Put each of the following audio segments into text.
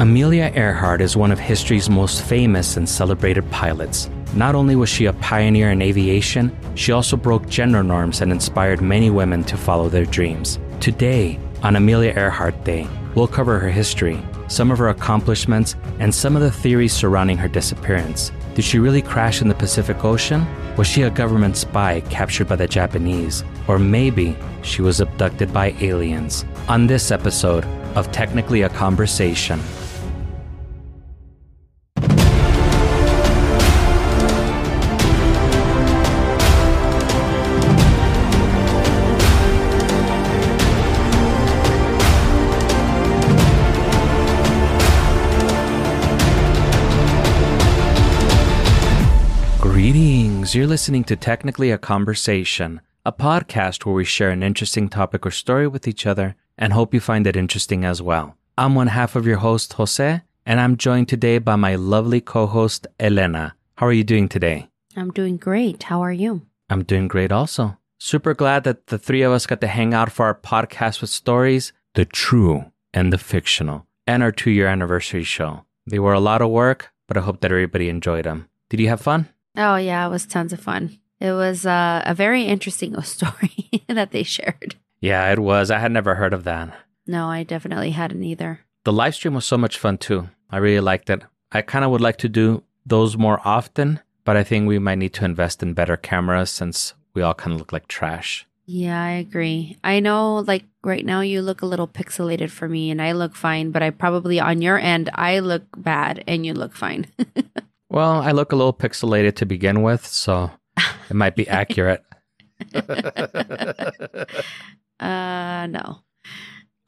Amelia Earhart is one of history's most famous and celebrated pilots. Not only was she a pioneer in aviation, she also broke gender norms and inspired many women to follow their dreams. Today, on Amelia Earhart Day, we'll cover her history, some of her accomplishments, and some of the theories surrounding her disappearance. Did she really crash in the Pacific Ocean? Was she a government spy captured by the Japanese? Or maybe she was abducted by aliens? On this episode of Technically a Conversation. Greetings. You're listening to Technically a Conversation, a podcast where we share an interesting topic or story with each other and hope you find it interesting as well. I'm one half of your host, Jose, and I'm joined today by my lovely co host, Elena. How are you doing today? I'm doing great. How are you? I'm doing great also. Super glad that the three of us got to hang out for our podcast with stories, the true and the fictional, and our two year anniversary show. They were a lot of work, but I hope that everybody enjoyed them. Did you have fun? Oh, yeah, it was tons of fun. It was uh, a very interesting story that they shared. Yeah, it was. I had never heard of that. No, I definitely hadn't either. The live stream was so much fun too. I really liked it. I kind of would like to do those more often, but I think we might need to invest in better cameras since we all kind of look like trash. Yeah, I agree. I know, like, right now you look a little pixelated for me and I look fine, but I probably, on your end, I look bad and you look fine. Well, I look a little pixelated to begin with, so it might be accurate. uh, no.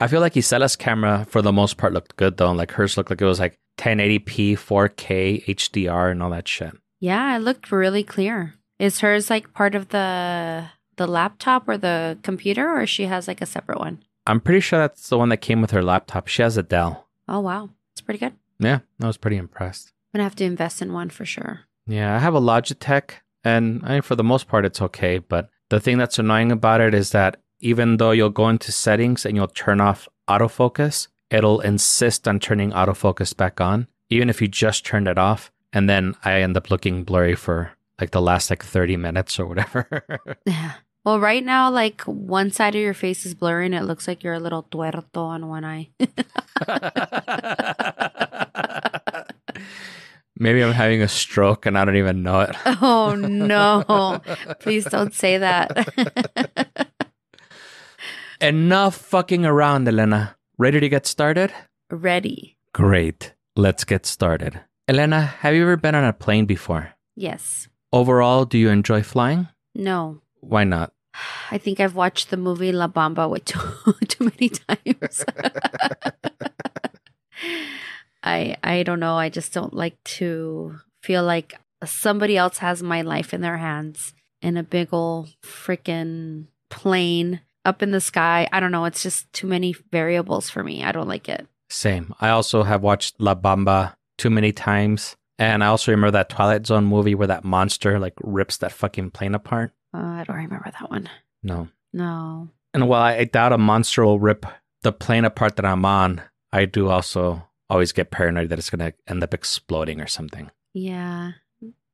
I feel like Isela's camera, for the most part, looked good though. Like hers looked like it was like 1080p, 4K, HDR, and all that shit. Yeah, it looked really clear. Is hers like part of the the laptop or the computer, or she has like a separate one? I'm pretty sure that's the one that came with her laptop. She has a Dell. Oh wow, it's pretty good. Yeah, I was pretty impressed. I'm gonna have to invest in one for sure. Yeah, I have a Logitech, and I mean, for the most part, it's okay. But the thing that's annoying about it is that even though you'll go into settings and you'll turn off autofocus, it'll insist on turning autofocus back on, even if you just turned it off. And then I end up looking blurry for like the last like 30 minutes or whatever. Yeah. Well, right now, like one side of your face is blurry and it looks like you're a little tuerto on one eye. Maybe I'm having a stroke and I don't even know it. oh no! Please don't say that. Enough fucking around, Elena. Ready to get started? Ready? Great. Let's get started. Elena, have you ever been on a plane before? Yes. Overall, do you enjoy flying? No. Why not? I think I've watched the movie La Bamba too, too many times. I I don't know. I just don't like to feel like somebody else has my life in their hands in a big old freaking plane up in the sky. I don't know. It's just too many variables for me. I don't like it. Same. I also have watched La Bamba too many times. And I also remember that Twilight Zone movie where that monster like rips that fucking plane apart. Uh, I don't remember that one. No. No. And while I doubt a monster will rip the plane apart that I'm on, I do also always get paranoid that it's going to end up exploding or something. Yeah.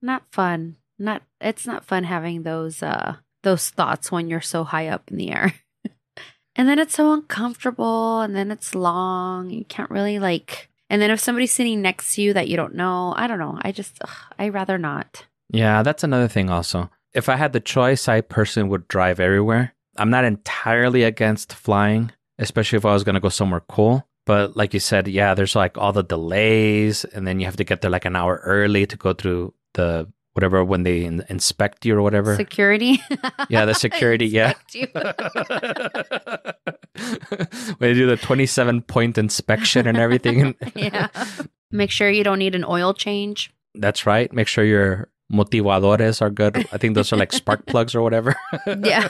Not fun. Not it's not fun having those uh those thoughts when you're so high up in the air. and then it's so uncomfortable and then it's long. You can't really like and then if somebody's sitting next to you that you don't know, I don't know. I just ugh, I rather not. Yeah, that's another thing also. If I had the choice, I personally would drive everywhere. I'm not entirely against flying, especially if I was going to go somewhere cool. But like you said, yeah, there's like all the delays, and then you have to get there like an hour early to go through the whatever when they in- inspect you or whatever. Security? yeah, the security. yeah. When they do the 27 point inspection and everything. yeah. Make sure you don't need an oil change. That's right. Make sure your motivadores are good. I think those are like spark plugs or whatever. Yeah.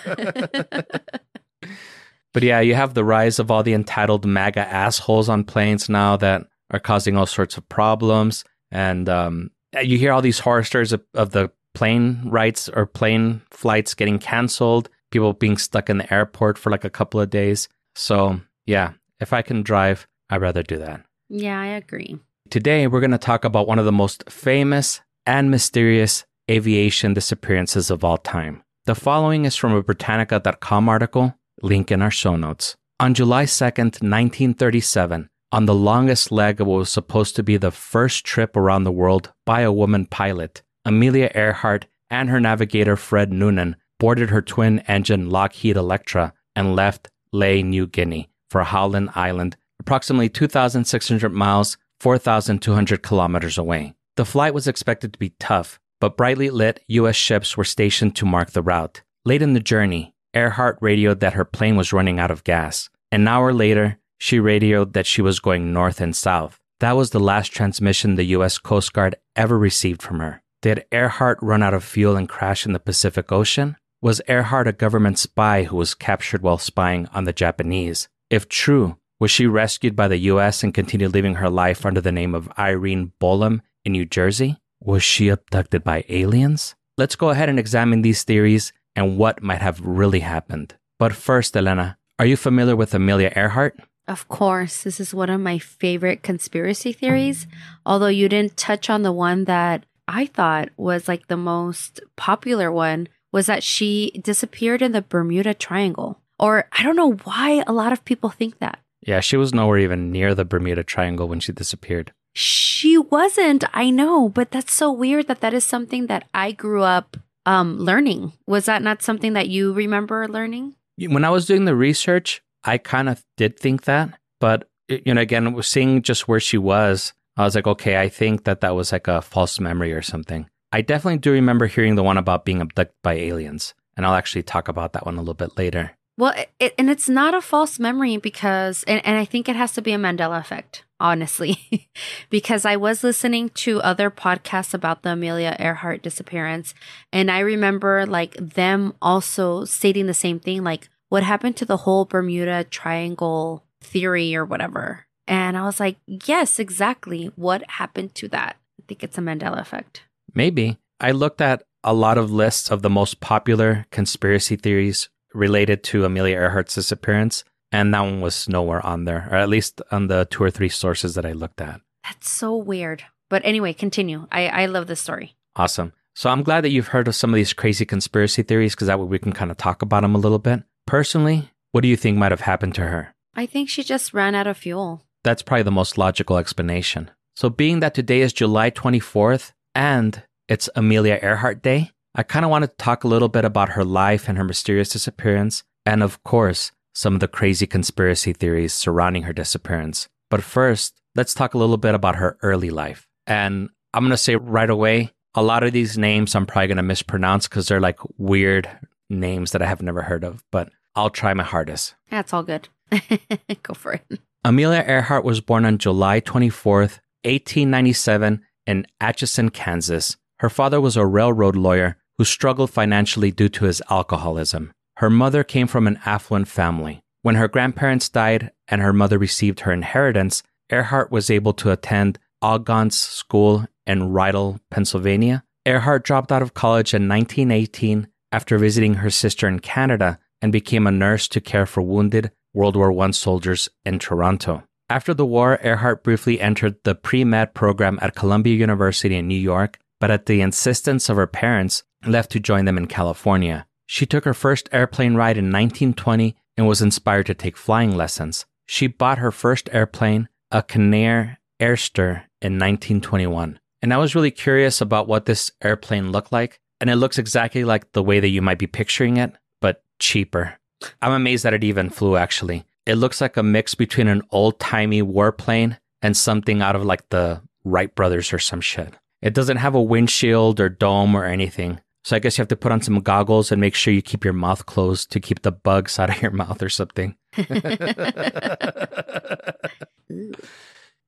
But yeah, you have the rise of all the entitled MAGA assholes on planes now that are causing all sorts of problems. And um, you hear all these horror stories of, of the plane rights or plane flights getting canceled, people being stuck in the airport for like a couple of days. So yeah, if I can drive, I'd rather do that. Yeah, I agree. Today, we're going to talk about one of the most famous and mysterious aviation disappearances of all time. The following is from a Britannica.com article, link in our show notes. On July 2nd, 1937, on the longest leg of what was supposed to be the first trip around the world by a woman pilot, Amelia Earhart and her navigator Fred Noonan boarded her twin engine Lockheed Electra and left Lae, New Guinea for Howland Island, approximately 2,600 miles, 4,200 kilometers away. The flight was expected to be tough, but brightly lit U.S. ships were stationed to mark the route. Late in the journey, Earhart radioed that her plane was running out of gas. An hour later, she radioed that she was going north and south. That was the last transmission the U.S. Coast Guard ever received from her. Did Earhart run out of fuel and crash in the Pacific Ocean? Was Earhart a government spy who was captured while spying on the Japanese? If true, was she rescued by the U.S. and continued living her life under the name of Irene Bolam in New Jersey? Was she abducted by aliens? Let's go ahead and examine these theories and what might have really happened. But first, Elena, are you familiar with Amelia Earhart? Of course, this is one of my favorite conspiracy theories, although you didn't touch on the one that I thought was like the most popular one was that she disappeared in the Bermuda Triangle. Or I don't know why a lot of people think that. Yeah, she was nowhere even near the Bermuda Triangle when she disappeared. She wasn't, I know, but that's so weird that that is something that I grew up um, learning. Was that not something that you remember learning? When I was doing the research, I kind of did think that, but you know, again, seeing just where she was, I was like, okay, I think that that was like a false memory or something. I definitely do remember hearing the one about being abducted by aliens, and I'll actually talk about that one a little bit later. Well, it, and it's not a false memory because, and, and I think it has to be a Mandela effect, honestly, because I was listening to other podcasts about the Amelia Earhart disappearance, and I remember like them also stating the same thing, like what happened to the whole Bermuda Triangle theory or whatever. And I was like, yes, exactly. What happened to that? I think it's a Mandela effect. Maybe. I looked at a lot of lists of the most popular conspiracy theories related to Amelia Earhart's disappearance, and that one was nowhere on there, or at least on the two or three sources that I looked at. That's so weird. But anyway, continue. I, I love this story. Awesome. So I'm glad that you've heard of some of these crazy conspiracy theories because that way we can kind of talk about them a little bit. Personally, what do you think might have happened to her? I think she just ran out of fuel. That's probably the most logical explanation. So, being that today is July 24th and it's Amelia Earhart Day, I kind of want to talk a little bit about her life and her mysterious disappearance, and of course, some of the crazy conspiracy theories surrounding her disappearance. But first, let's talk a little bit about her early life. And I'm going to say right away, a lot of these names I'm probably going to mispronounce because they're like weird names that I have never heard of, but I'll try my hardest. That's all good. Go for it. Amelia Earhart was born on July 24th, 1897, in Atchison, Kansas. Her father was a railroad lawyer who struggled financially due to his alcoholism. Her mother came from an affluent family. When her grandparents died and her mother received her inheritance, Earhart was able to attend Algon's School in Rydal, Pennsylvania. Earhart dropped out of college in 1918 after visiting her sister in Canada and became a nurse to care for wounded World War I soldiers in Toronto. After the war, Earhart briefly entered the pre med program at Columbia University in New York, but at the insistence of her parents, left to join them in California. She took her first airplane ride in 1920 and was inspired to take flying lessons. She bought her first airplane, a Kinner Airster, in 1921. And I was really curious about what this airplane looked like. And it looks exactly like the way that you might be picturing it, but cheaper. I'm amazed that it even flew, actually. It looks like a mix between an old timey warplane and something out of like the Wright brothers or some shit. It doesn't have a windshield or dome or anything. So I guess you have to put on some goggles and make sure you keep your mouth closed to keep the bugs out of your mouth or something. In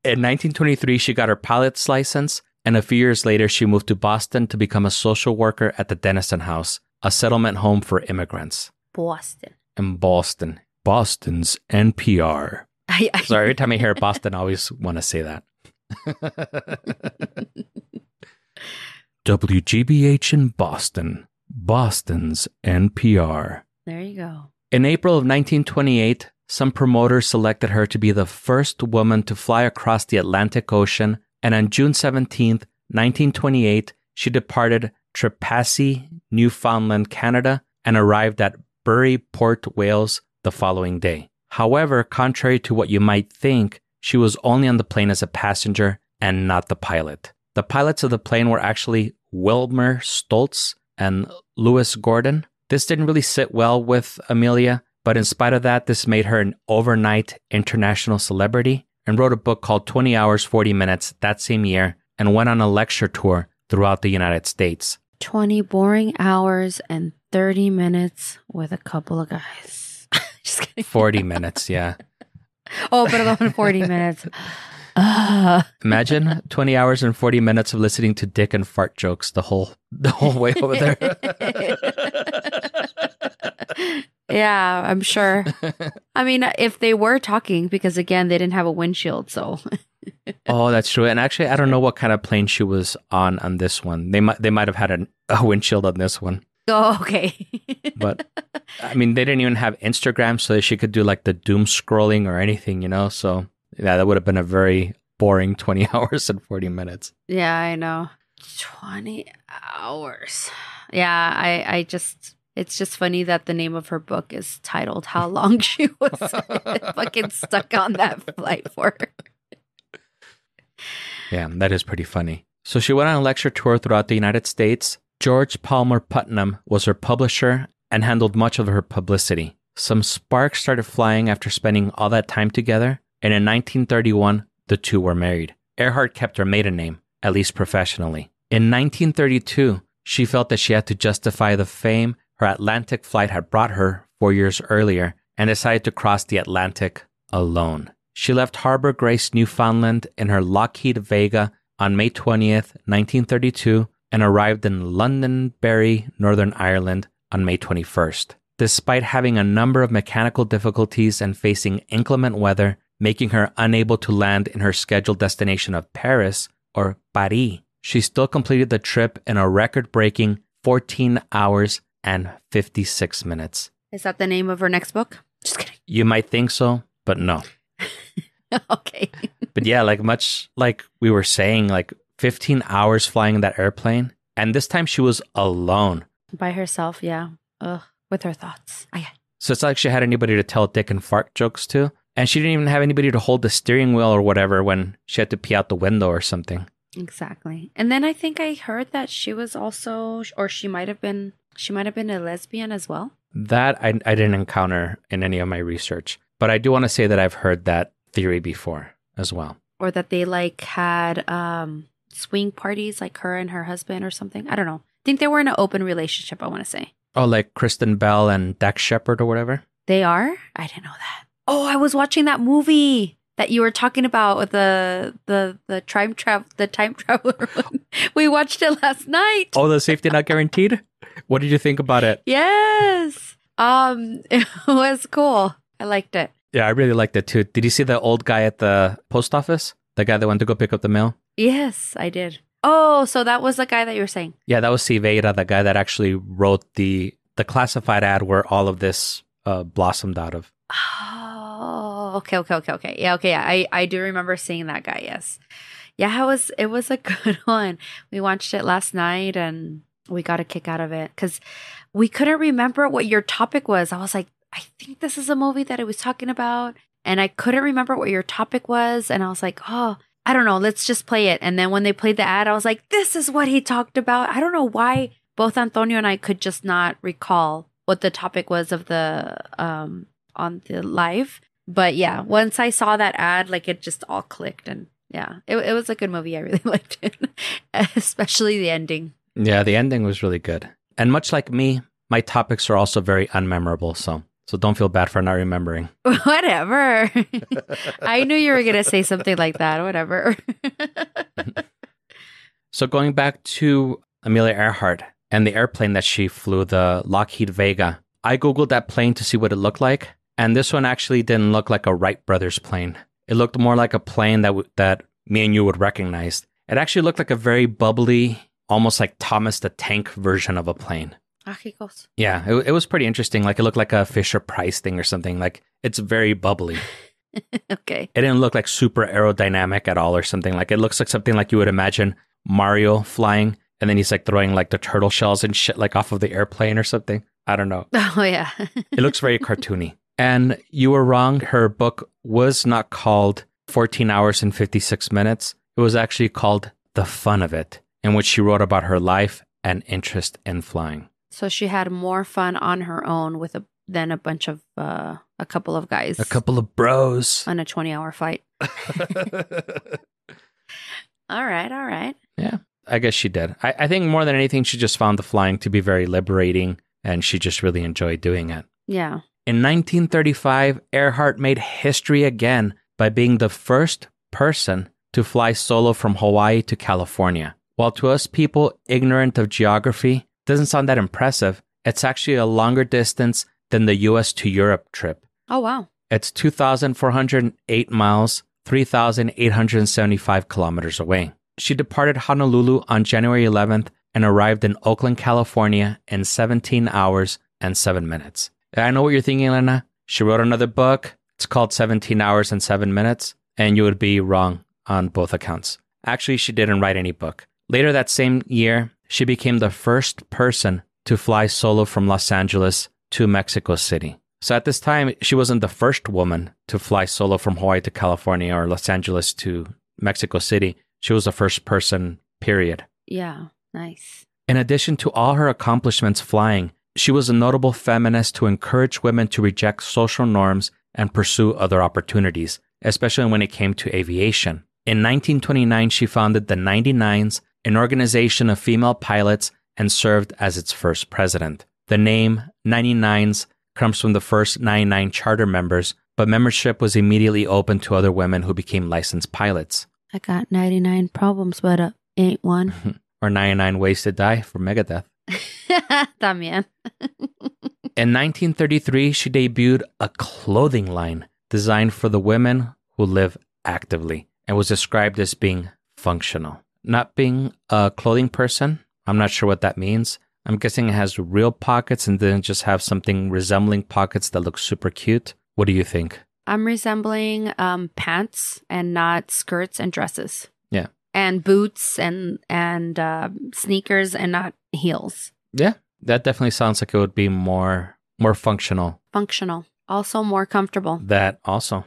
1923, she got her pilot's license, and a few years later, she moved to Boston to become a social worker at the Denison House, a settlement home for immigrants. Boston. In Boston. Boston's NPR. I, I, Sorry, every time I hear Boston, I always want to say that. WGBH in Boston, Boston's NPR. There you go. In April of 1928, some promoters selected her to be the first woman to fly across the Atlantic Ocean, and on June 17th, 1928, she departed Trepassey, Newfoundland, Canada, and arrived at Burry Port, Wales the following day. However, contrary to what you might think, she was only on the plane as a passenger and not the pilot. The pilots of the plane were actually Wilmer Stultz and Louis Gordon. This didn't really sit well with Amelia, but in spite of that, this made her an overnight international celebrity and wrote a book called 20 Hours, 40 Minutes that same year and went on a lecture tour throughout the United States. 20 boring hours and 30 minutes with a couple of guys. Just kidding. 40 minutes, yeah. Oh, perdón, 40 minutes. Uh, Imagine 20 hours and 40 minutes of listening to dick and fart jokes the whole the whole way over there. yeah, I'm sure. I mean, if they were talking, because again, they didn't have a windshield, so oh, that's true. And actually, I don't know what kind of plane she was on on this one. They might they might have had an, a windshield on this one. oh, okay. But I mean, they didn't even have Instagram, so she could do like the doom scrolling or anything, you know. So yeah, that would have been a very boring 20 hours and 40 minutes. yeah, I know. 20 hours. Yeah, I, I just, it's just funny that the name of her book is titled How Long She Was Fucking Stuck on That Flight For. Yeah, that is pretty funny. So she went on a lecture tour throughout the United States. George Palmer Putnam was her publisher and handled much of her publicity. Some sparks started flying after spending all that time together, and in 1931, the two were married. Earhart kept her maiden name, at least professionally. In 1932, she felt that she had to justify the fame her Atlantic flight had brought her four years earlier and decided to cross the Atlantic alone. She left Harbor Grace, Newfoundland in her Lockheed Vega on May 20th, 1932, and arrived in Londonderry, Northern Ireland on May 21st. Despite having a number of mechanical difficulties and facing inclement weather, making her unable to land in her scheduled destination of Paris or Paris, she still completed the trip in a record breaking 14 hours and 56 minutes. Is that the name of her next book? Just kidding. You might think so, but no. okay. But yeah, like much like we were saying, like 15 hours flying in that airplane. And this time she was alone. By herself, yeah. Ugh. With her thoughts. Yeah. So it's not like she had anybody to tell dick and fart jokes to. And she didn't even have anybody to hold the steering wheel or whatever when she had to pee out the window or something. Exactly. And then I think I heard that she was also, or she might have been, she might have been a lesbian as well. That I, I didn't encounter in any of my research. But I do want to say that I've heard that theory before as well. Or that they like had um swing parties like her and her husband or something. I don't know. I think they were in an open relationship, I want to say. Oh, like Kristen Bell and Dax Shepard or whatever? They are? I didn't know that. Oh, I was watching that movie that you were talking about with the the the time travel the time traveler one. We watched it last night. Oh, the safety not guaranteed? What did you think about it? Yes. Um it was cool. I liked it. Yeah, I really liked it too. Did you see the old guy at the post office? The guy that went to go pick up the mail? Yes, I did. Oh, so that was the guy that you were saying. Yeah, that was Silveira, the guy that actually wrote the the classified ad where all of this uh, blossomed out of. Oh, okay, okay, okay, okay. Yeah, okay. Yeah, I I do remember seeing that guy. Yes, yeah. It was it was a good one. We watched it last night and we got a kick out of it because we couldn't remember what your topic was. I was like, I think this is a movie that I was talking about, and I couldn't remember what your topic was, and I was like, oh. I don't know, let's just play it. And then when they played the ad, I was like, this is what he talked about. I don't know why both Antonio and I could just not recall what the topic was of the um on the live. But yeah, once I saw that ad, like it just all clicked and yeah, it, it was a good movie. I really liked it, especially the ending. Yeah, the ending was really good. And much like me, my topics are also very unmemorable. So so don't feel bad for not remembering. Whatever. I knew you were going to say something like that. Whatever. So going back to Amelia Earhart and the airplane that she flew, the Lockheed Vega, I googled that plane to see what it looked like, and this one actually didn't look like a Wright brothers plane. It looked more like a plane that w- that me and you would recognize. It actually looked like a very bubbly, almost like Thomas the Tank version of a plane. Ah. Yeah, it, it was pretty interesting. Like it looked like a Fisher Price thing or something. Like It's very bubbly. okay. It didn't look like super aerodynamic at all or something. Like it looks like something like you would imagine Mario flying and then he's like throwing like the turtle shells and shit like off of the airplane or something. I don't know. Oh yeah. It looks very cartoony. And you were wrong. Her book was not called 14 Hours and 56 Minutes. It was actually called The Fun of It, in which she wrote about her life and interest in flying. so she had more fun on her own with a than a bunch of uh a couple of guys A couple of bros. on a 20 hour flight. All right, all right. Yeah, I guess she did. I, I think more than anything, she just found the flying to be very liberating and she just really enjoyed doing it. Yeah. In 1935, Earhart made history again by being the first person to fly solo from Hawaii to California. While to us people ignorant of geography doesn't sound that impressive, it's actually a longer distance than the US to Europe trip. Oh wow. It's 2,408 miles, 3,875 kilometers away. She departed Honolulu on January 11th and arrived in Oakland, California in 17 hours and 7 minutes. I know what you're thinking, Elena. She wrote another book. It's called 17 Hours and 7 Minutes, and you would be wrong on both accounts. Actually, she didn't write any book. Later that same year, she became the first person to fly solo from Los Angeles to Mexico City. So at this time, she wasn't the first woman to fly solo from Hawaii to California or Los Angeles to Mexico City. She was the first person, period. Yeah. Nice. In addition to all her accomplishments flying, she was a notable feminist to encourage women to reject social norms and pursue other opportunities, especially when it came to aviation. In 1929, she founded the 99s, an organization of female pilots, and served as its first president. The name 99s comes from the first 99 charter members, but membership was immediately open to other women who became licensed pilots. I got 99 problems, but uh, ain't one. Or 99 Ways to Die for Megadeth. También. In 1933, she debuted a clothing line designed for the women who live actively and was described as being functional. Not being a clothing person, I'm not sure what that means. I'm guessing it has real pockets and then just have something resembling pockets that look super cute. What do you think? I'm resembling um, pants and not skirts and dresses. Yeah. And boots and and uh, sneakers and not heels. Yeah, that definitely sounds like it would be more more functional. Functional. Also more comfortable. That also.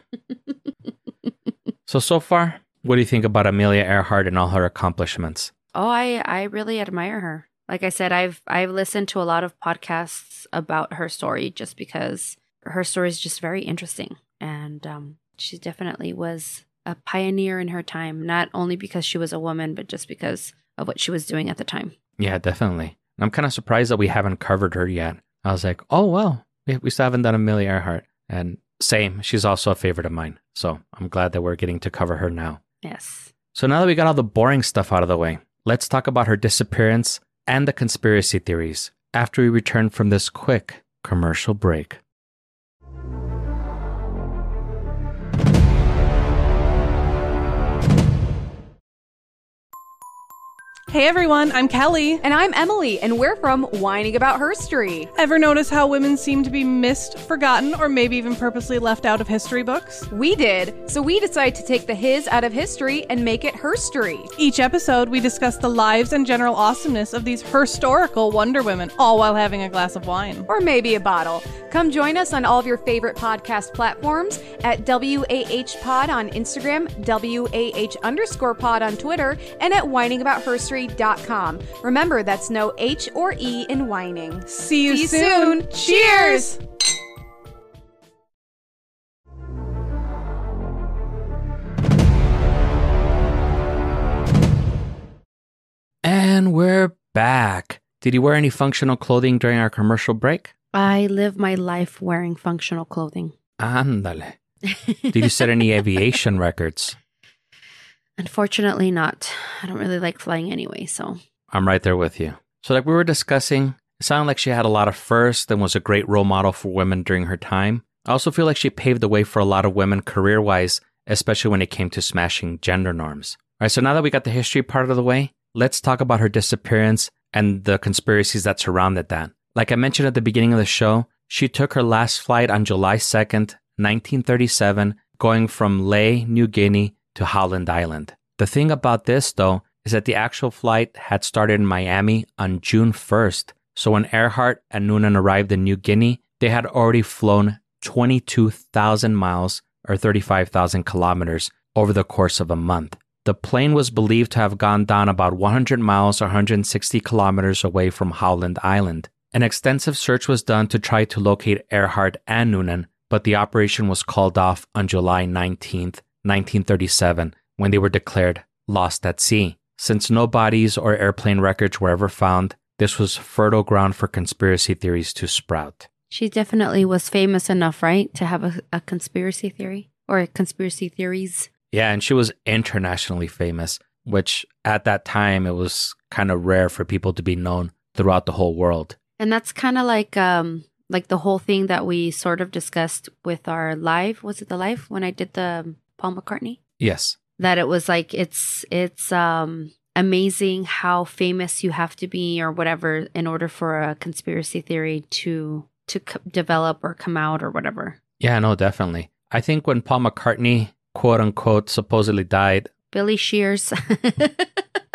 so so far, what do you think about Amelia Earhart and all her accomplishments? Oh, I I really admire her. Like I said, I've I've listened to a lot of podcasts about her story just because her story is just very interesting, and um, she definitely was a pioneer in her time. Not only because she was a woman, but just because of what she was doing at the time. Yeah, definitely. I'm kind of surprised that we haven't covered her yet. I was like, oh well, we, we still haven't done Amelia Earhart, and same, she's also a favorite of mine. So I'm glad that we're getting to cover her now. Yes. So now that we got all the boring stuff out of the way, let's talk about her disappearance and the conspiracy theories after we return from this quick commercial break. Hey everyone, I'm Kelly. And I'm Emily, and we're from Wining About Herstory. Ever notice how women seem to be missed, forgotten, or maybe even purposely left out of history books? We did, so we decided to take the his out of history and make it herstory. Each episode, we discuss the lives and general awesomeness of these historical Wonder Women, all while having a glass of wine. Or maybe a bottle. Come join us on all of your favorite podcast platforms at WAH Pod on Instagram, WAH underscore pod on Twitter, and at winingaboutherstory.com. Remember, that's no H or E in whining. See you, See you soon. soon. Cheers. And we're back. Did you wear any functional clothing during our commercial break? I live my life wearing functional clothing. Ándale. Did you set any aviation records? Unfortunately, not. I don't really like flying anyway, so I'm right there with you. So, like we were discussing, it sounded like she had a lot of firsts and was a great role model for women during her time. I also feel like she paved the way for a lot of women career wise, especially when it came to smashing gender norms. All right, so now that we got the history part of the way, let's talk about her disappearance and the conspiracies that surrounded that. Like I mentioned at the beginning of the show, she took her last flight on July 2nd, 1937, going from Lae, New Guinea to Howland Island. The thing about this, though, is that the actual flight had started in Miami on June 1st. So when Earhart and Noonan arrived in New Guinea, they had already flown 22,000 miles or 35,000 kilometers over the course of a month. The plane was believed to have gone down about 100 miles or 160 kilometers away from Howland Island. An extensive search was done to try to locate Earhart and Noonan, but the operation was called off on July 19, 1937, when they were declared lost at sea. Since no bodies or airplane wreckage were ever found, this was fertile ground for conspiracy theories to sprout. She definitely was famous enough, right, to have a, a conspiracy theory or conspiracy theories. Yeah, and she was internationally famous, which at that time it was kind of rare for people to be known throughout the whole world. And that's kind of like um like the whole thing that we sort of discussed with our live, was it the live when I did the Paul McCartney? Yes. That it was like it's it's um amazing how famous you have to be or whatever in order for a conspiracy theory to to c- develop or come out or whatever. Yeah, no, definitely. I think when Paul McCartney, quote unquote, supposedly died, Billy Shears.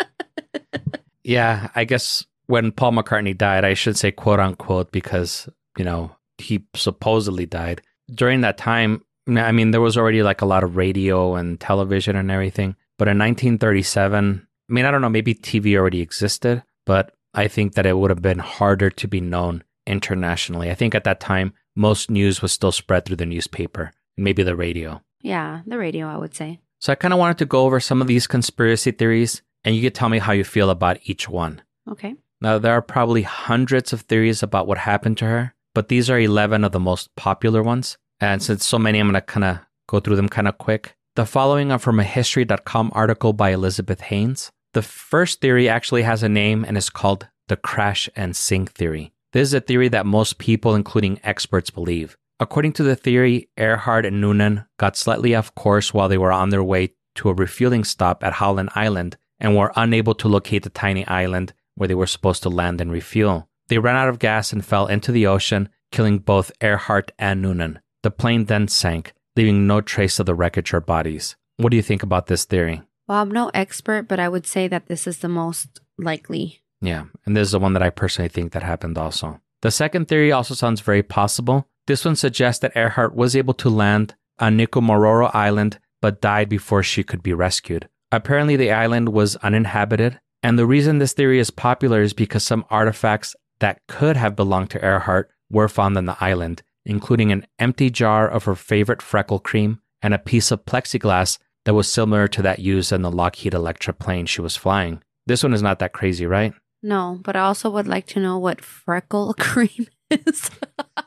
yeah, I guess when Paul McCartney died, I should say quote unquote because, you know, he supposedly died. During that time, I mean, there was already like a lot of radio and television and everything. But in 1937, I mean, I don't know, maybe TV already existed, but I think that it would have been harder to be known internationally. I think at that time, most news was still spread through the newspaper and maybe the radio. yeah, the radio, I would say. So I kind of wanted to go over some of these conspiracy theories and you could tell me how you feel about each one. Okay. Now, there are probably hundreds of theories about what happened to her, but these are 11 of the most popular ones. And since so many, I'm going to kind of go through them kind of quick. The following are from a History.com article by Elizabeth Haynes. The first theory actually has a name and is called the crash and sink theory. This is a theory that most people, including experts, believe. According to the theory, Earhart and Noonan got slightly off course while they were on their way to a refueling stop at Howland Island and were unable to locate the tiny island where they were supposed to land and refuel. They ran out of gas and fell into the ocean, killing both Earhart and Noonan. The plane then sank, leaving no trace of the wreckage or bodies. What do you think about this theory? Well, I'm no expert, but I would say that this is the most likely. Yeah, and this is the one that I personally think that happened also. The second theory also sounds very possible. This one suggests that Earhart was able to land on Nikumaroro Island but died before she could be rescued. Apparently, the island was uninhabited, and the reason this theory is popular is because some artifacts that could have belonged to Earhart were found on the island, including an empty jar of her favorite freckle cream and a piece of plexiglass that was similar to that used in the Lockheed Electra plane she was flying. This one is not that crazy, right? No, but I also would like to know what freckle cream is.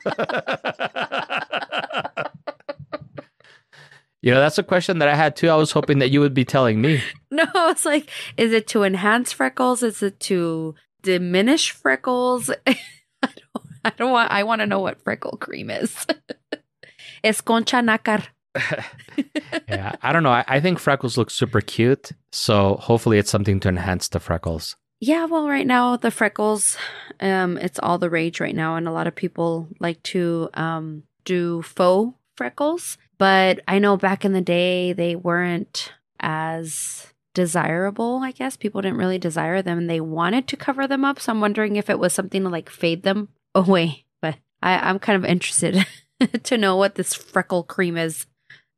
You know, that's a question that I had too. I was hoping that you would be telling me. no, it's like, is it to enhance freckles? Is it to diminish freckles? I don't. Want. I want to know what freckle cream is. es concha nácar. yeah, I don't know. I, I think freckles look super cute. So hopefully it's something to enhance the freckles. Yeah, well, right now the freckles, um, it's all the rage right now, and a lot of people like to um do faux freckles. But I know back in the day they weren't as desirable. I guess people didn't really desire them, and they wanted to cover them up. So I'm wondering if it was something to like fade them Oh, away. But I, I'm kind of interested to know what this freckle cream is.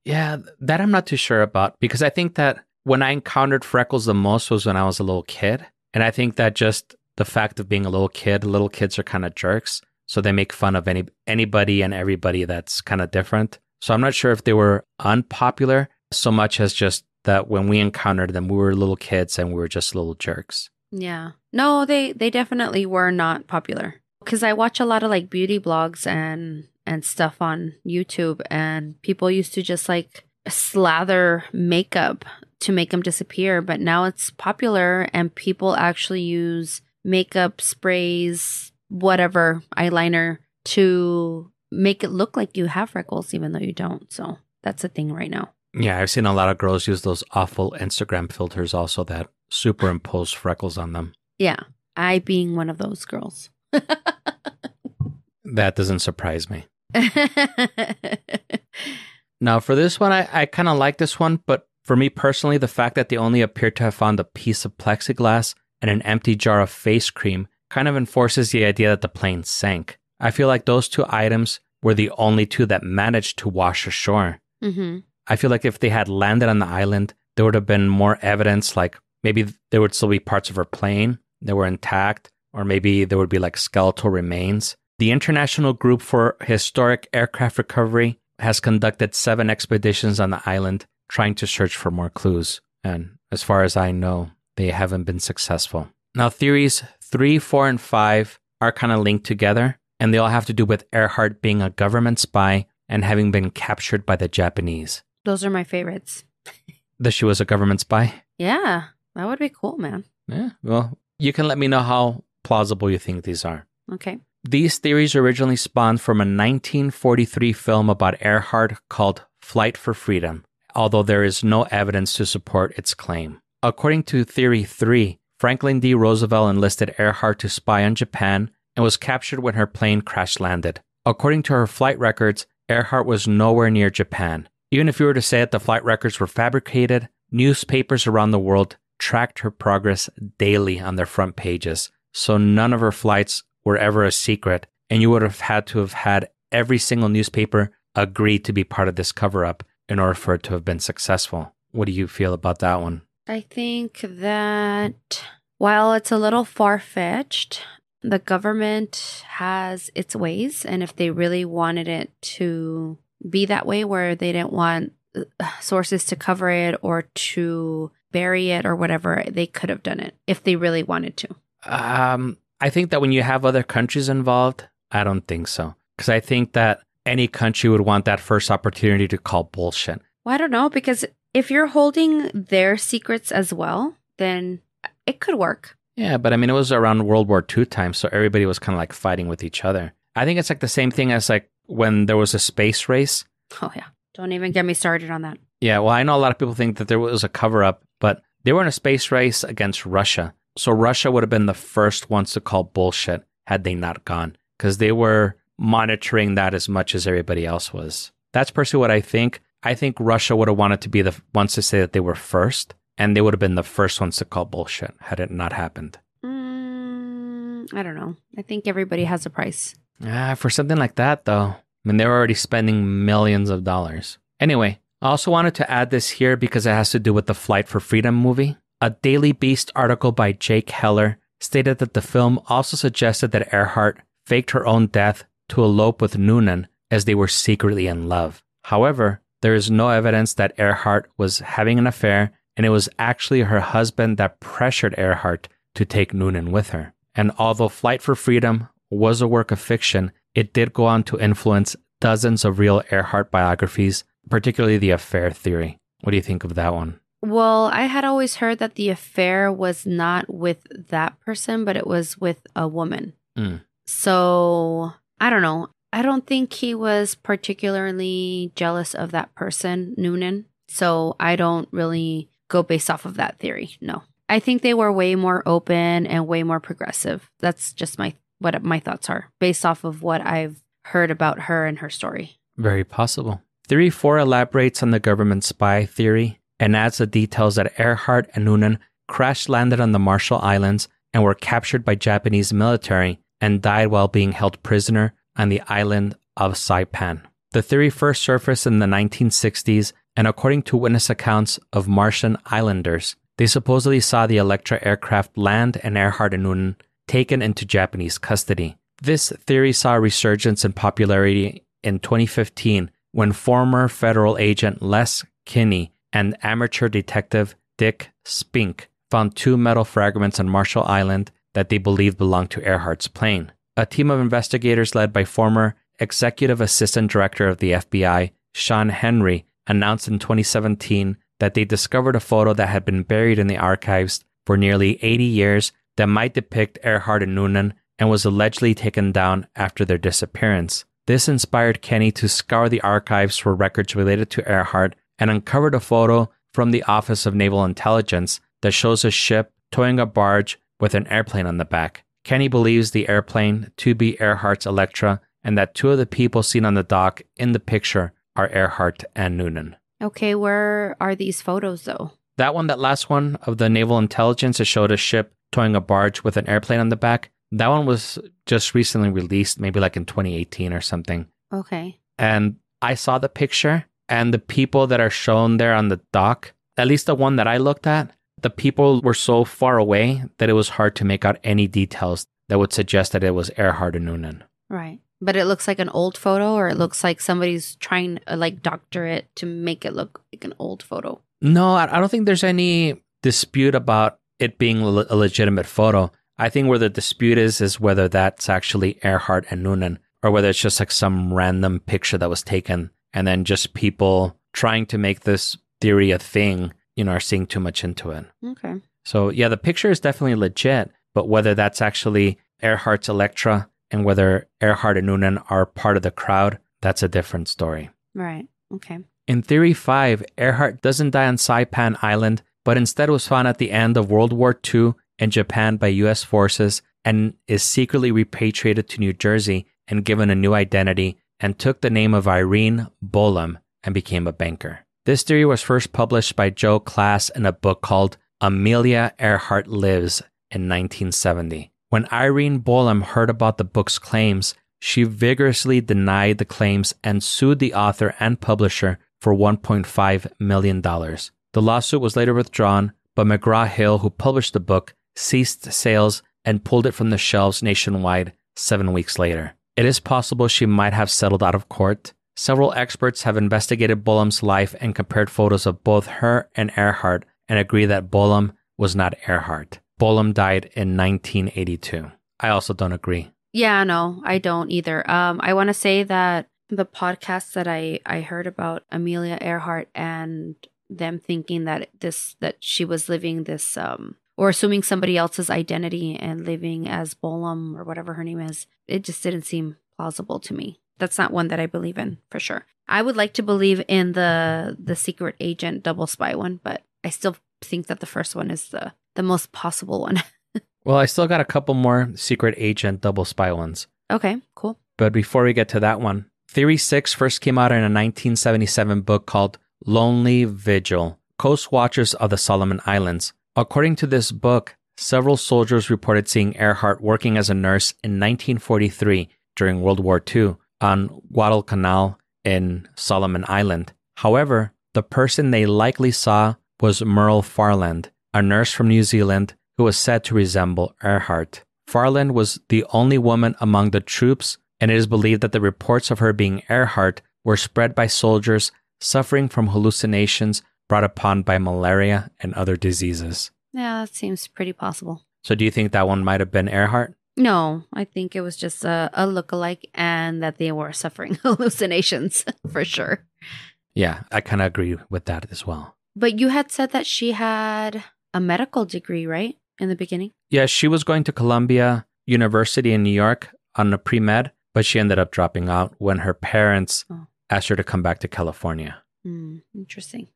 Yeah, that I'm not too sure about because I think that when I encountered freckles the most was when I was a little kid. And I think that just the fact of being a little kid, little kids are kind of jerks. So they make fun of any anybody and everybody that's kind of different. So I'm not sure if they were unpopular so much as just that when we encountered them, we were little kids and we were just little jerks. Yeah. No, they they definitely were not popular. Cuz I watch a lot of like beauty blogs and and stuff on YouTube and people used to just like slather makeup to make them disappear, but now it's popular and people actually use makeup sprays, whatever, eyeliner to make it look like you have freckles even though you don't. So, that's a thing right now. Yeah, I've seen a lot of girls use those awful Instagram filters also that superimpose freckles on them. Yeah. I being one of those girls. That doesn't surprise me. Now, for this one, I, I kind of like this one, but for me personally, the fact that they only appear to have found a piece of plexiglass and an empty jar of face cream kind of enforces the idea that the plane sank. I feel like those two items were the only two that managed to wash ashore. Mm-hmm. I feel like if they had landed on the island, there would have been more evidence, like maybe there would still be parts of her plane that were intact, or maybe there would be like skeletal remains. The International Group for Historic Aircraft Recovery has conducted seven expeditions on the island trying to search for more clues. And as far as I know, they haven't been successful. Now, theories three, four, and five are kind of linked together, and they all have to do with Earhart being a government spy and having been captured by the Japanese. Those are my favorites. That she was a government spy? Yeah, that would be cool, man. Yeah. Well, you can let me know how plausible you think these are. Okay. These theories originally spawned from a 1943 film about Earhart called Flight for Freedom, although there is no evidence to support its claim. According to Theory 3, Franklin D. Roosevelt enlisted Earhart to spy on Japan and was captured when her plane crash landed. According to her flight records, Earhart was nowhere near Japan. Even if you were to say that the flight records were fabricated, newspapers around the world tracked her progress daily on their front pages. So none of her flights were ever a secret, and you would have had to have had every single newspaper agree to be part of this cover up in order for it to have been successful. What do you feel about that one? I think that while it's a little far fetched, the government has its ways. And if they really wanted it to be that way, where they didn't want uh, sources to cover it or to bury it or whatever, they could have done it if they really wanted to. Um, I think that when you have other countries involved, I don't think so. Because I think that any country would want that first opportunity to call bullshit. Well, I don't know because if you're holding their secrets as well, then it could work. Yeah, but I mean, it was around World War II time, so everybody was kind of like fighting with each other. I think it's like the same thing as like when there was a space race. Oh, yeah. Don't even get me started on that. Yeah, well, I know a lot of people think that there was a cover up, but they were in a space race against Russia. So Russia would have been the first ones to call bullshit had they not gone because they were monitoring that as much as everybody else was. That's personally what I think. I think Russia would have wanted to be the ones to say that they were first, and they would have been the first ones to call bullshit had it not happened. Mm, I don't know. I think everybody has a price. Ah, for something like that, though, I mean, they were already spending millions of dollars. Anyway, I also wanted to add this here because it has to do with the Flight for Freedom movie. A Daily Beast article by Jake Heller stated that the film also suggested that Earhart faked her own death to elope with Noonan as they were secretly in love. However, there is no evidence that Earhart was having an affair, and it was actually her husband that pressured Earhart to take Noonan with her. And although Flight for Freedom was a work of fiction, it did go on to influence dozens of real Earhart biographies, particularly the affair theory. What do you think of that one? Well, I had always heard that the affair was not with that person, but it was with a woman. Mm. So I don't know. I don't think he was particularly jealous of that person, Noonan. So I don't really go based off of that theory. No. I think they were way more open and way more progressive. That's just my what my thoughts are based off of what I've heard about her and her story. Very possible. Theory 4 elaborates on the government spy theory and adds the details that Earhart and Noonan crash landed on the Marshall Islands and were captured by Japanese military and died while being held prisoner on the island of Saipan. The theory first surfaced in the 1960s, and according to witness accounts of Marshall islanders, they supposedly saw the Electra aircraft land and Earhart and Noonan taken into Japanese custody. This theory saw a resurgence in popularity in 2015 when former federal agent Les Kinney and amateur detective Dick Spink found two metal fragments on Marshall Island that they believed belonged to Earhart's plane. A team of investigators led by former executive assistant director of the FBI, Sean Henry, announced in 2017 that they discovered a photo that had been buried in the archives for nearly 80 years that might depict Earhart and Noonan and was allegedly taken down after their disappearance. This inspired Kinney to scour the archives for records related to Earhart and uncovered a photo from the Office of Naval Intelligence that shows a ship towing a barge with an airplane on the back. Kinney believes the airplane to be Earhart's Electra and that two of the people seen on the dock in the picture are Earhart and Noonan. Okay, where are these photos though? That one, that last one of the naval intelligence, it showed a ship towing a barge with an airplane on the back. That one was just recently released, maybe like in 2018 or something. Okay. And I saw the picture, and the people that are shown there on the dock, at least the one that I looked at, the people were so far away that it was hard to make out any details that would suggest that it was Earhart and Noonan. Right. But it looks like an old photo, or it looks like somebody's trying to like doctor it to make it look like an old photo. No, I I don't think there's any dispute about it being a legitimate photo. I think where the dispute is is whether that's actually Earhart and Noonan, or whether it's just like some random picture that was taken, and then just people trying to make this theory a thing, you know, are seeing too much into it. Okay. So yeah, the picture is definitely legit, but whether that's actually Earhart's Electra and whether Earhart and Noonan are part of the crowd, that's a different story. Right. Okay. In Theory 5, Earhart doesn't die on Saipan Island, but instead was found at the end of World War II in Japan by US forces and is secretly repatriated to New Jersey and given a new identity and took the name of Irene Bolam and became a banker. This theory was first published by Joe Klaas in a book called Amelia Earhart Lives in 1970. When Irene Bolam heard about the book's claims, she vigorously denied the claims and sued the author and publisher for $1.5 million. The lawsuit was later withdrawn, but McGraw Hill, who published the book, ceased sales and pulled it from the shelves nationwide seven weeks later. It is possible she might have settled out of court. Several experts have investigated Bolam's life and compared photos of both her and Earhart and agree that Bolam was not Earhart. Bolam died in 1982. I also don't agree. Yeah, no, I don't either. Um, I want to say that the podcast that I I heard about Amelia Earhart and them thinking that this that she was living this um or assuming somebody else's identity and living as Bolam or whatever her name is, it just didn't seem plausible to me. That's not one that I believe in for sure. I would like to believe in the the secret agent double spy one, but I still think that the first one is the the most possible one. Well, I still got a couple more secret agent double spy ones. okay, cool. But before we get to that one, Theory 6 first came out in a 1977 book called Lonely Vigil Coast Watchers of the Solomon Islands. According to this book, several soldiers reported seeing Earhart working as a nurse in 1943 during World War II on Guadalcanal in Solomon Island. However, the person they likely saw was Merle Farland, a nurse from New Zealand who was said to resemble Earhart. Farland was the only woman among the troops, and it is believed that the reports of her being Earhart were spread by soldiers suffering from hallucinations brought upon by malaria and other diseases. Yeah, that seems pretty possible. So, do you think that one might have been Earhart? No, I think it was just a, a look-alike and that they were suffering hallucinations for sure. Yeah, I kind of agree with that as well. But you had said that she had a medical degree, right? In the beginning? Yeah, she was going to Columbia University in New York on a pre med, but she ended up dropping out when her parents Oh. asked her to come back to California. Hmm, interesting.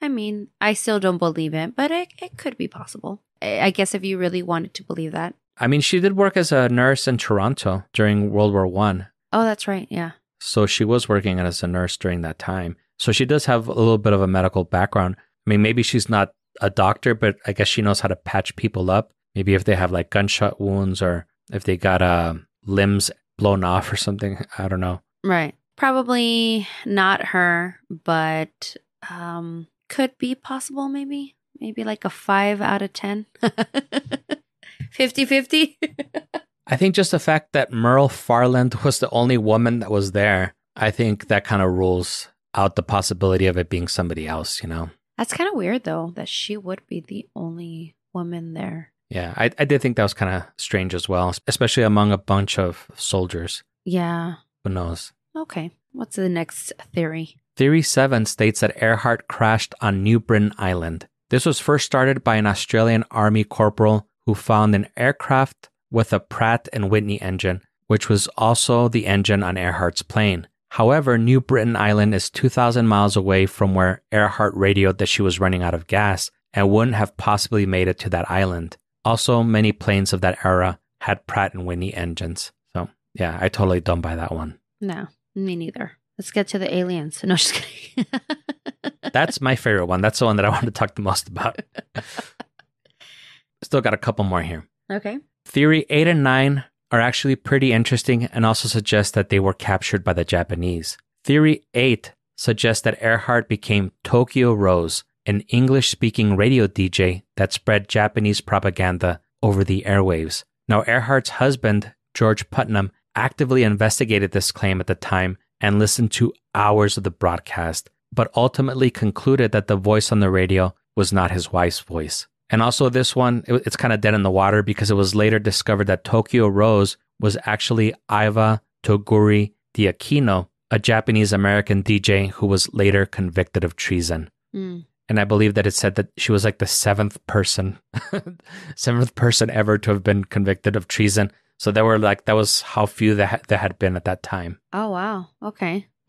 I mean, I still don't believe it, but it, it could be possible. I guess if you really wanted to believe that. I mean, she did work as a nurse in Toronto during World War One, Oh, that's right. Yeah. so she was working as a nurse during that time. So she does have a little bit of a medical background. I mean, maybe she's not a doctor, but I guess she knows how to patch people up. Maybe if they have like gunshot wounds or if they got uh, limbs blown off or something. I don't know. Right. Probably not her, but um could be possible maybe. Maybe like a 5 out of 10. 50-50. I think just the fact that Merle Farland was the only woman that was there, I think that kind of rules out the possibility of it being somebody else, you know? That's kind of weird though that she would be the only woman there. Yeah, I, I did think that was kind of strange as well, especially among a bunch of soldiers. Yeah. Who knows? Okay. What's the next theory? Theory 7 states that Earhart crashed on New Britain Island. This was first started by an Australian Army corporal who found an aircraft with a Pratt and Whitney engine, which was also the engine on Earhart's plane. However, New Britain Island is 2,000 miles away from where Earhart radioed that she was running out of gas and wouldn't have possibly made it to that island. Also, many planes of that era had Pratt and Whitney engines. So, yeah, I totally don't buy that one. No, me neither. Let's get to the aliens. No, just kidding. That's my favorite one. That's the one that I want to talk the most about. Still got a couple more here. okay. Theory 8 and 9 are actually pretty interesting and also suggest that they were captured by the Japanese. Theory 8 suggests that Earhart became Tokyo Rose, an English speaking radio DJ that spread Japanese propaganda over the airwaves. Now, Earhart's husband, George Putnam, actively investigated this claim at the time and listened to hours of the broadcast, but ultimately concluded that the voice on the radio was not his wife's voice. And also, this one, it- it's kind of dead in the water because it was later discovered that Tokyo Rose was actually Iva Toguri D'Aquino, a Japanese American DJ who was later convicted of treason. Mm. And I believe that it said that she was like the seventh person, seventh person ever to have been convicted of treason. So there were like, that was how few that ha- there had been at that time. Oh, wow. Okay.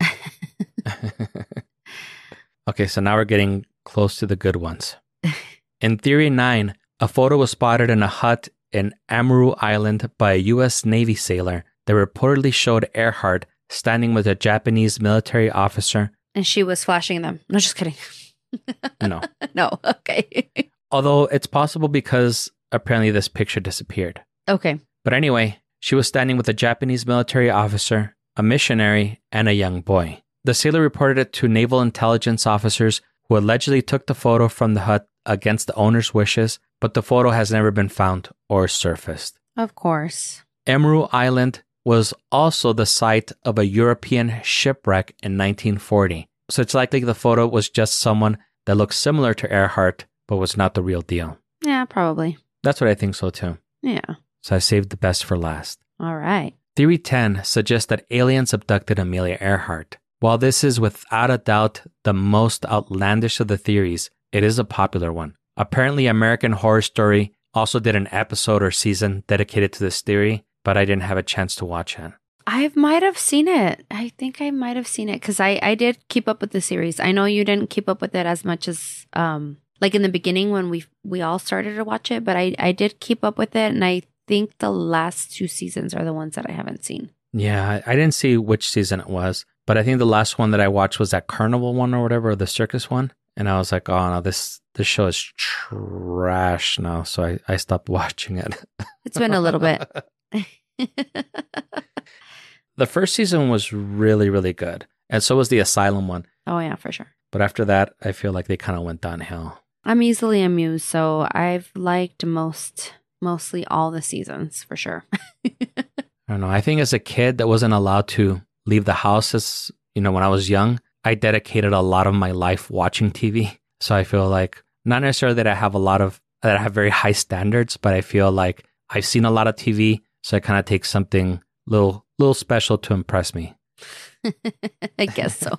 okay, so now we're getting close to the good ones. In Theory 9, a photo was spotted in a hut in Amaru Island by a U.S. Navy sailor that reportedly showed Earhart standing with a Japanese military officer. And she was flashing them. No, just kidding. No. no. Okay. Although it's possible because apparently this picture disappeared. okay. But anyway, she was standing with a Japanese military officer, a missionary, and a young boy. The sailor reported it to naval intelligence officers who allegedly took the photo from the hut against the owner's wishes, but the photo has never been found or surfaced. Of course. Emaru Island was also the site of a European shipwreck in 1940. So it's likely the photo was just someone that looked similar to Earhart, but was not the real deal. Yeah, probably. That's what I think so too. Yeah. So I saved the best for last. All right. Theory 10 suggests that aliens abducted Amelia Earhart. While this is without a doubt the most outlandish of the theories, it is a popular one. Apparently, American Horror Story also did an episode or season dedicated to this theory, but I didn't have a chance to watch it. I might have seen it. I think I might have seen it because I, I did keep up with the series. I know you didn't keep up with it as much as um like in the beginning when we we all started to watch it, but I I did keep up with it, and I think the last two seasons are the ones that I haven't seen. Yeah, I didn't see which season it was, but I think the last one that I watched was that carnival one or whatever, or the circus one. And I was like, oh no, this this show is trash now. So I, I stopped watching it. It's been a little bit. The first season was really, really good. And so was the Asylum one. oh yeah, for sure. But after that, I feel like they kind of went downhill. I'm easily amused, so I've liked most mostly all the seasons for sure. I don't know. I think as a kid that wasn't allowed to leave the house as, you know, when I was young, I dedicated a lot of my life watching TV. So I feel like not necessarily that I have a lot of, that I have very high standards, but I feel like I've seen a lot of TV. So I kind of take something little, little special to impress me. I guess so.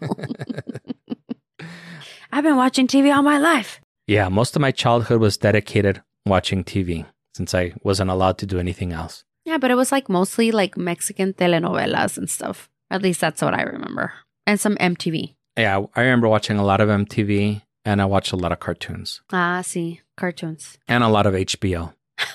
I've been watching TV all my life. Yeah, most of my childhood was dedicated watching TV since I wasn't allowed to do anything else. Yeah, but it was like mostly like Mexican telenovelas and stuff. At least that's what I remember. And some MTV. Yeah, I remember watching a lot of MTV and I watched a lot of cartoons Ah, see, cartoons. and a lot of HBO.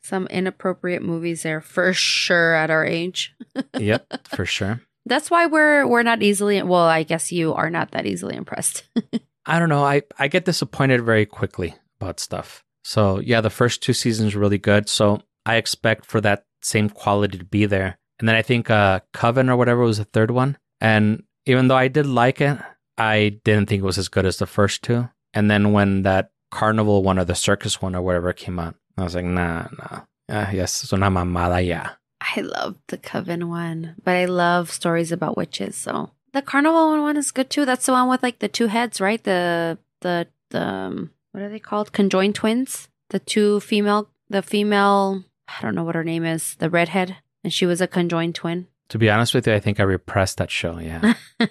Some inappropriate movies there for sure at our age. yep, for sure. That's why we're we're not easily well, I guess you are not that easily impressed. I don't know. I, I get disappointed very quickly about stuff. So, yeah, the first two seasons really good. So, I expect for that same quality to be there. And then I think uh, Coven or whatever was the third one. And even though I did like it, I didn't think it was as good as the first two. And then when that Carnival one or the Circus one or whatever came out, I was like, nah, nah. Uh, yes, es una mamada, yeah. I love the Coven one, but I love stories about witches. So the Carnival one, one is good too. That's the one with like the two heads, right? The the the um, what are they called? Conjoined twins. The two female, the female. I don't know what her name is. The redhead, and she was a conjoined twin. To be honest with you, I think I repressed that show. Yeah.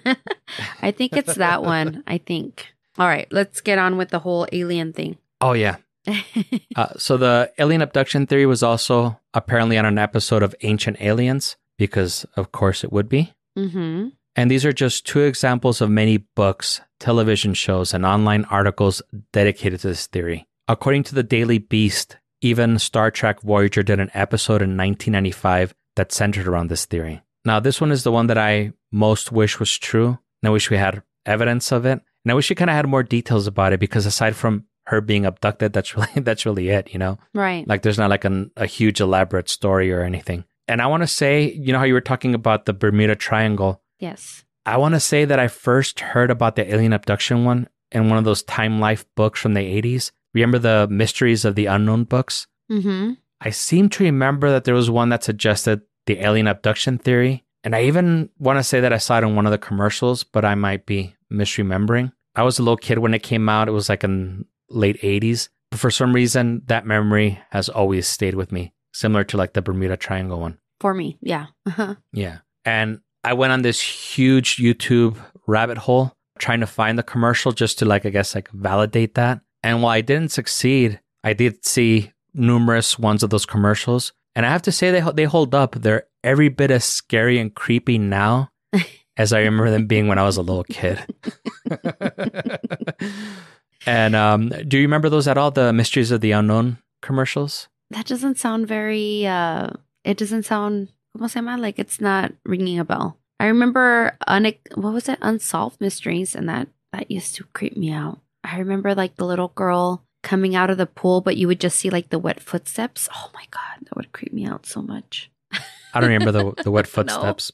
I think it's that one. I think. All right, let's get on with the whole alien thing. oh, yeah. Uh, so the alien abduction theory was also apparently on an episode of Ancient Aliens, because of course it would be. mm-hmm. And these are just two examples of many books, television shows, and online articles dedicated to this theory. According to the Daily Beast, even Star Trek Voyager did an episode in 1995 that centered around this theory. Now, this one is the one that I most wish was true. And I wish we had evidence of it. And I wish we kind of had more details about it because aside from her being abducted, that's really that's really it, you know? Right. Like there's not like an, a huge elaborate story or anything. And I want to say, you know how you were talking about the Bermuda Triangle? Yes. I want to say that I first heard about the alien abduction one in one of those Time Life books from the 80s. Remember the Mysteries of the Unknown books? Mm-hmm. I seem to remember that there was one that suggested the alien abduction theory. And I even want to say that I saw it in one of the commercials, but I might be misremembering. I was a little kid when it came out. It was like in late 80s. But for some reason, that memory has always stayed with me, similar to like the Bermuda Triangle one. For me, yeah. Uh-huh. Yeah. And I went on this huge YouTube rabbit hole trying to find the commercial just to like, I guess, like validate that. And while I didn't succeed, I did see numerous ones of those commercials. And I have to say they, they hold up. They're every bit as scary and creepy now as I remember them being when I was a little kid. and um, do you remember those at all? The Mysteries of the Unknown commercials? That doesn't sound very. uh It doesn't sound. ¿Cómo se llama? Like it's not ringing a bell. I remember un- what was it? Unsolved mysteries, and that that used to creep me out. I remember like the little girl coming out of the pool, but you would just see like the wet footsteps. Oh my god, that would creep me out so much. I don't remember the, the wet No. footsteps.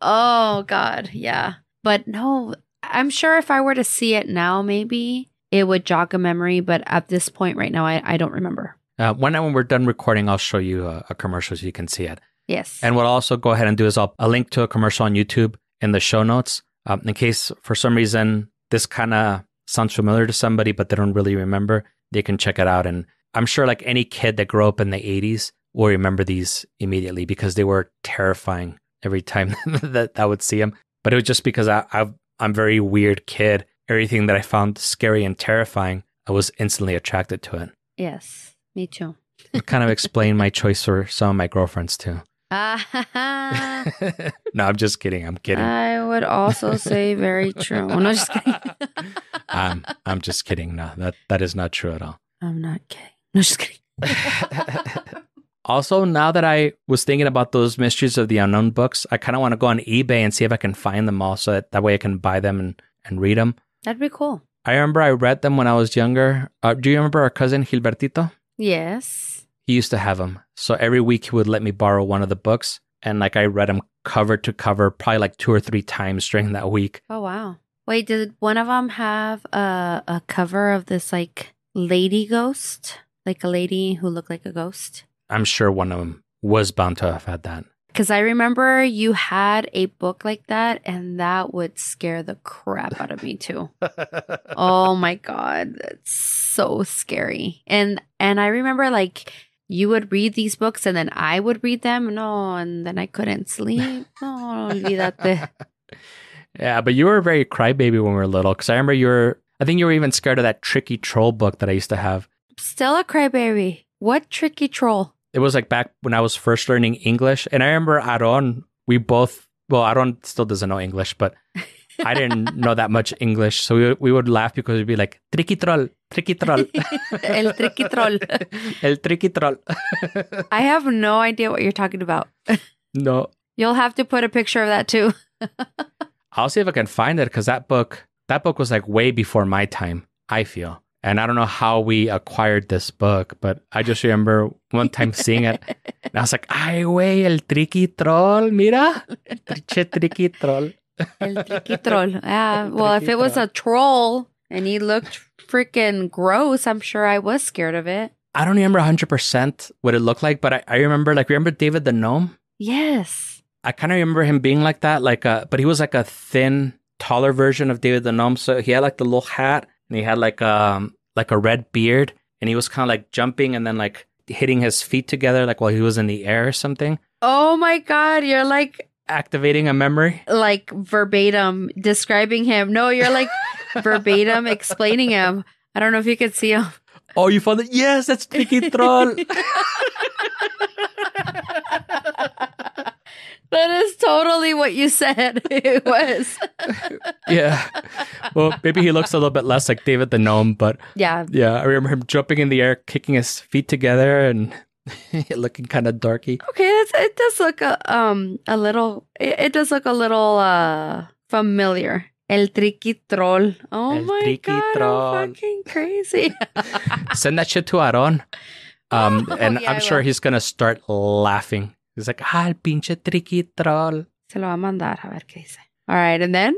Oh god, yeah. But no, I'm sure if I were to see it now, maybe it would jog a memory. But at this point, right now, I, I don't remember. Uh, when, when we're done recording, I'll show you a, a commercial so you can see it. Yes. And what I'll also go ahead and do is I'll, I'll link to a commercial on YouTube in the show notes um, in case for some reason this kind of sounds familiar to somebody, but they don't really remember. They can check it out. And I'm sure like any kid that grew up in the 80s will remember these immediately because they were terrifying every time that I would see them. But it was just because I, I, I'm a very weird kid. Everything that I found scary and terrifying, I was instantly attracted to it. yes. Me too. It kind of explained my choice for some of my girlfriends too. No, I'm just kidding. I'm kidding. I would also say very true. No, just kidding. I'm I'm just kidding. No, that that is not true at all. I'm not kidding. No, just kidding. also, now that I was thinking about those mysteries of the unknown books, I kind of want to go on eBay and see if I can find them all, so that, that way I can buy them and, and read them. That'd be cool. I remember I read them when I was younger. Uh, do you remember our cousin Gilbertito? Yes. He used to have them. So every week he would let me borrow one of the books, and like I read them cover to cover, probably like two or three times during that week. Oh wow. Wait, did one of them have a a cover of this like lady ghost, like a lady who looked like a ghost? I'm sure one of them was bound to have had that. Because I remember you had a book like that, and that would scare the crap out of me too. oh my god, that's so scary. And and I remember like you would read these books, and then I would read them. No, and then I couldn't sleep. No, olvídate. Yeah, but you were a very crybaby when we were little because I remember you were, I think you were even scared of that tricky troll book that I used to have. Still a crybaby. What tricky troll? It was like back when I was first learning English. And I remember Aaron, we both, well, Aaron still doesn't know English, but I didn't know that much English. So we, we would laugh because we'd be like, tricky troll, tricky troll. El tricky troll. El tricky troll. I have no idea what you're talking about. no, You'll have to put a picture of that too. I'll see if I can find it because that book, that book was like way before my time, I feel. And I don't know how we acquired this book, but I just remember one time seeing it. And I was like, ay, güey, el tricky troll, mira. Tricky troll. El tricky troll. Yeah. Well, if it was a troll and he looked freaking gross, I'm sure I was scared of it. I don't remember 100% what it looked like, but I, I remember, like, remember David the Gnome? Yes. I kind of remember him being like that, like, a, but he was like a thin, taller version of David the Gnome. So he had like the little hat and he had like um like a red beard and he was kind of like jumping and then like hitting his feet together like while he was in the air or something, Oh my God. You're like, activating a memory. like verbatim describing him. No, you're like verbatim explaining him. I don't know if you could see him. Oh, you found it? Yes, that's Tricky Troll. That is totally what you said. It was. yeah. Well, maybe he looks a little bit less like David the Gnome, but Yeah. yeah, I remember him jumping in the air, kicking his feet together, and looking kind of darky. Okay, it does look a, um a little. It, it does look a little uh familiar. El tricky troll. Oh El my god, troll. I'm fucking crazy. Send that shit to Aaron. Um, Oh, and yeah, I'm I sure will. he's gonna start laughing. He's like, ah, el pinche tricky troll. Se lo va a mandar a ver qué dice. All right, and then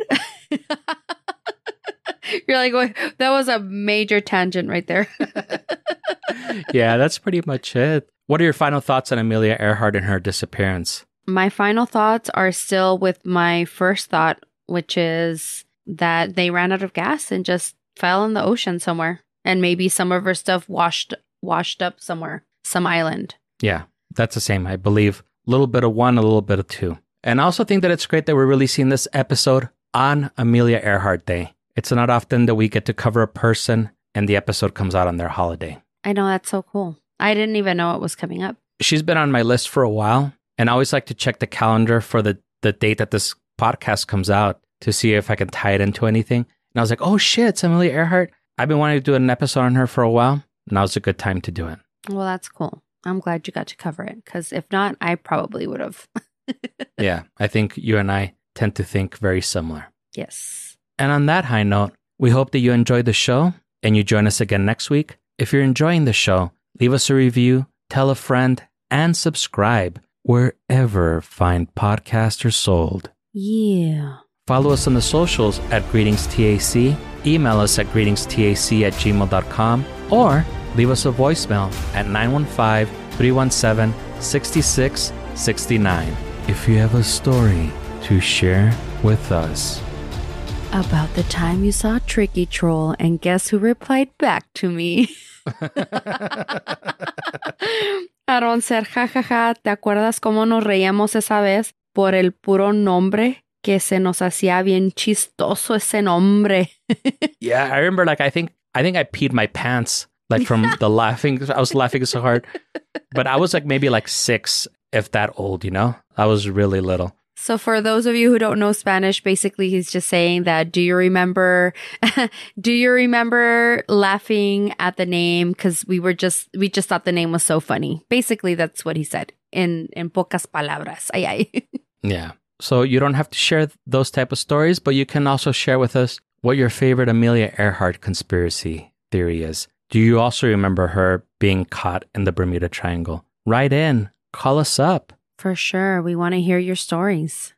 you're like, wait, that was a major tangent right there. yeah, that's pretty much it. What are your final thoughts on Amelia Earhart and her disappearance? my final thoughts are still with my first thought, which is that they ran out of gas and just fell in the ocean somewhere, and maybe some of her stuff washed washed up somewhere, some island. Yeah, that's the same. I believe a little bit of one, a little bit of two. And I also think that it's great that we're releasing this episode on Amelia Earhart Day. It's not often that we get to cover a person and the episode comes out on their holiday. I know that's so cool. I didn't even know it was coming up. She's been on my list for a while, and I always like to check the calendar for the, the date that this podcast comes out to see if I can tie it into anything. And I was like, oh shit, it's Amelia Earhart. I've been wanting to do an episode on her for a while. Now's a good time to do it. Well, that's cool. I'm glad you got to cover it because if not, I probably would have. yeah, I think you and I tend to think very similar. yes. And on that high note, we hope that you enjoyed the show and you join us again next week. If you're enjoying the show, leave us a review, tell a friend, and subscribe wherever fine podcasts are sold. Yeah. Follow us on the socials at greetingstac, email us at greetingstac at gmail.com, or leave us a voicemail at 915 317 6669 if you have a story to share with us. About the time you saw Tricky Troll, and guess who replied back to me? Aaron Ser, jajaja, ¿te acuerdas cómo nos reíamos esa vez por el puro nombre? Que se nos hacía bien chistoso ese nombre. Yeah, I remember like I think I think I peed my pants like from the laughing. I was laughing so hard. But I was like maybe like 6 if that old, you know? I was really little. So, for those of you who don't know Spanish, basically he's just saying that do you remember, do you remember laughing at the name? Cause we were just, we just thought the name was so funny. Basically, that's what he said in, in pocas palabras. Ay, ay. Yeah. So you don't have to share those type of stories, but you can also share with us what your favorite Amelia Earhart conspiracy theory is. Do you also remember her being caught in the Bermuda Triangle? Write in, call us up. For sure. We want to hear your stories.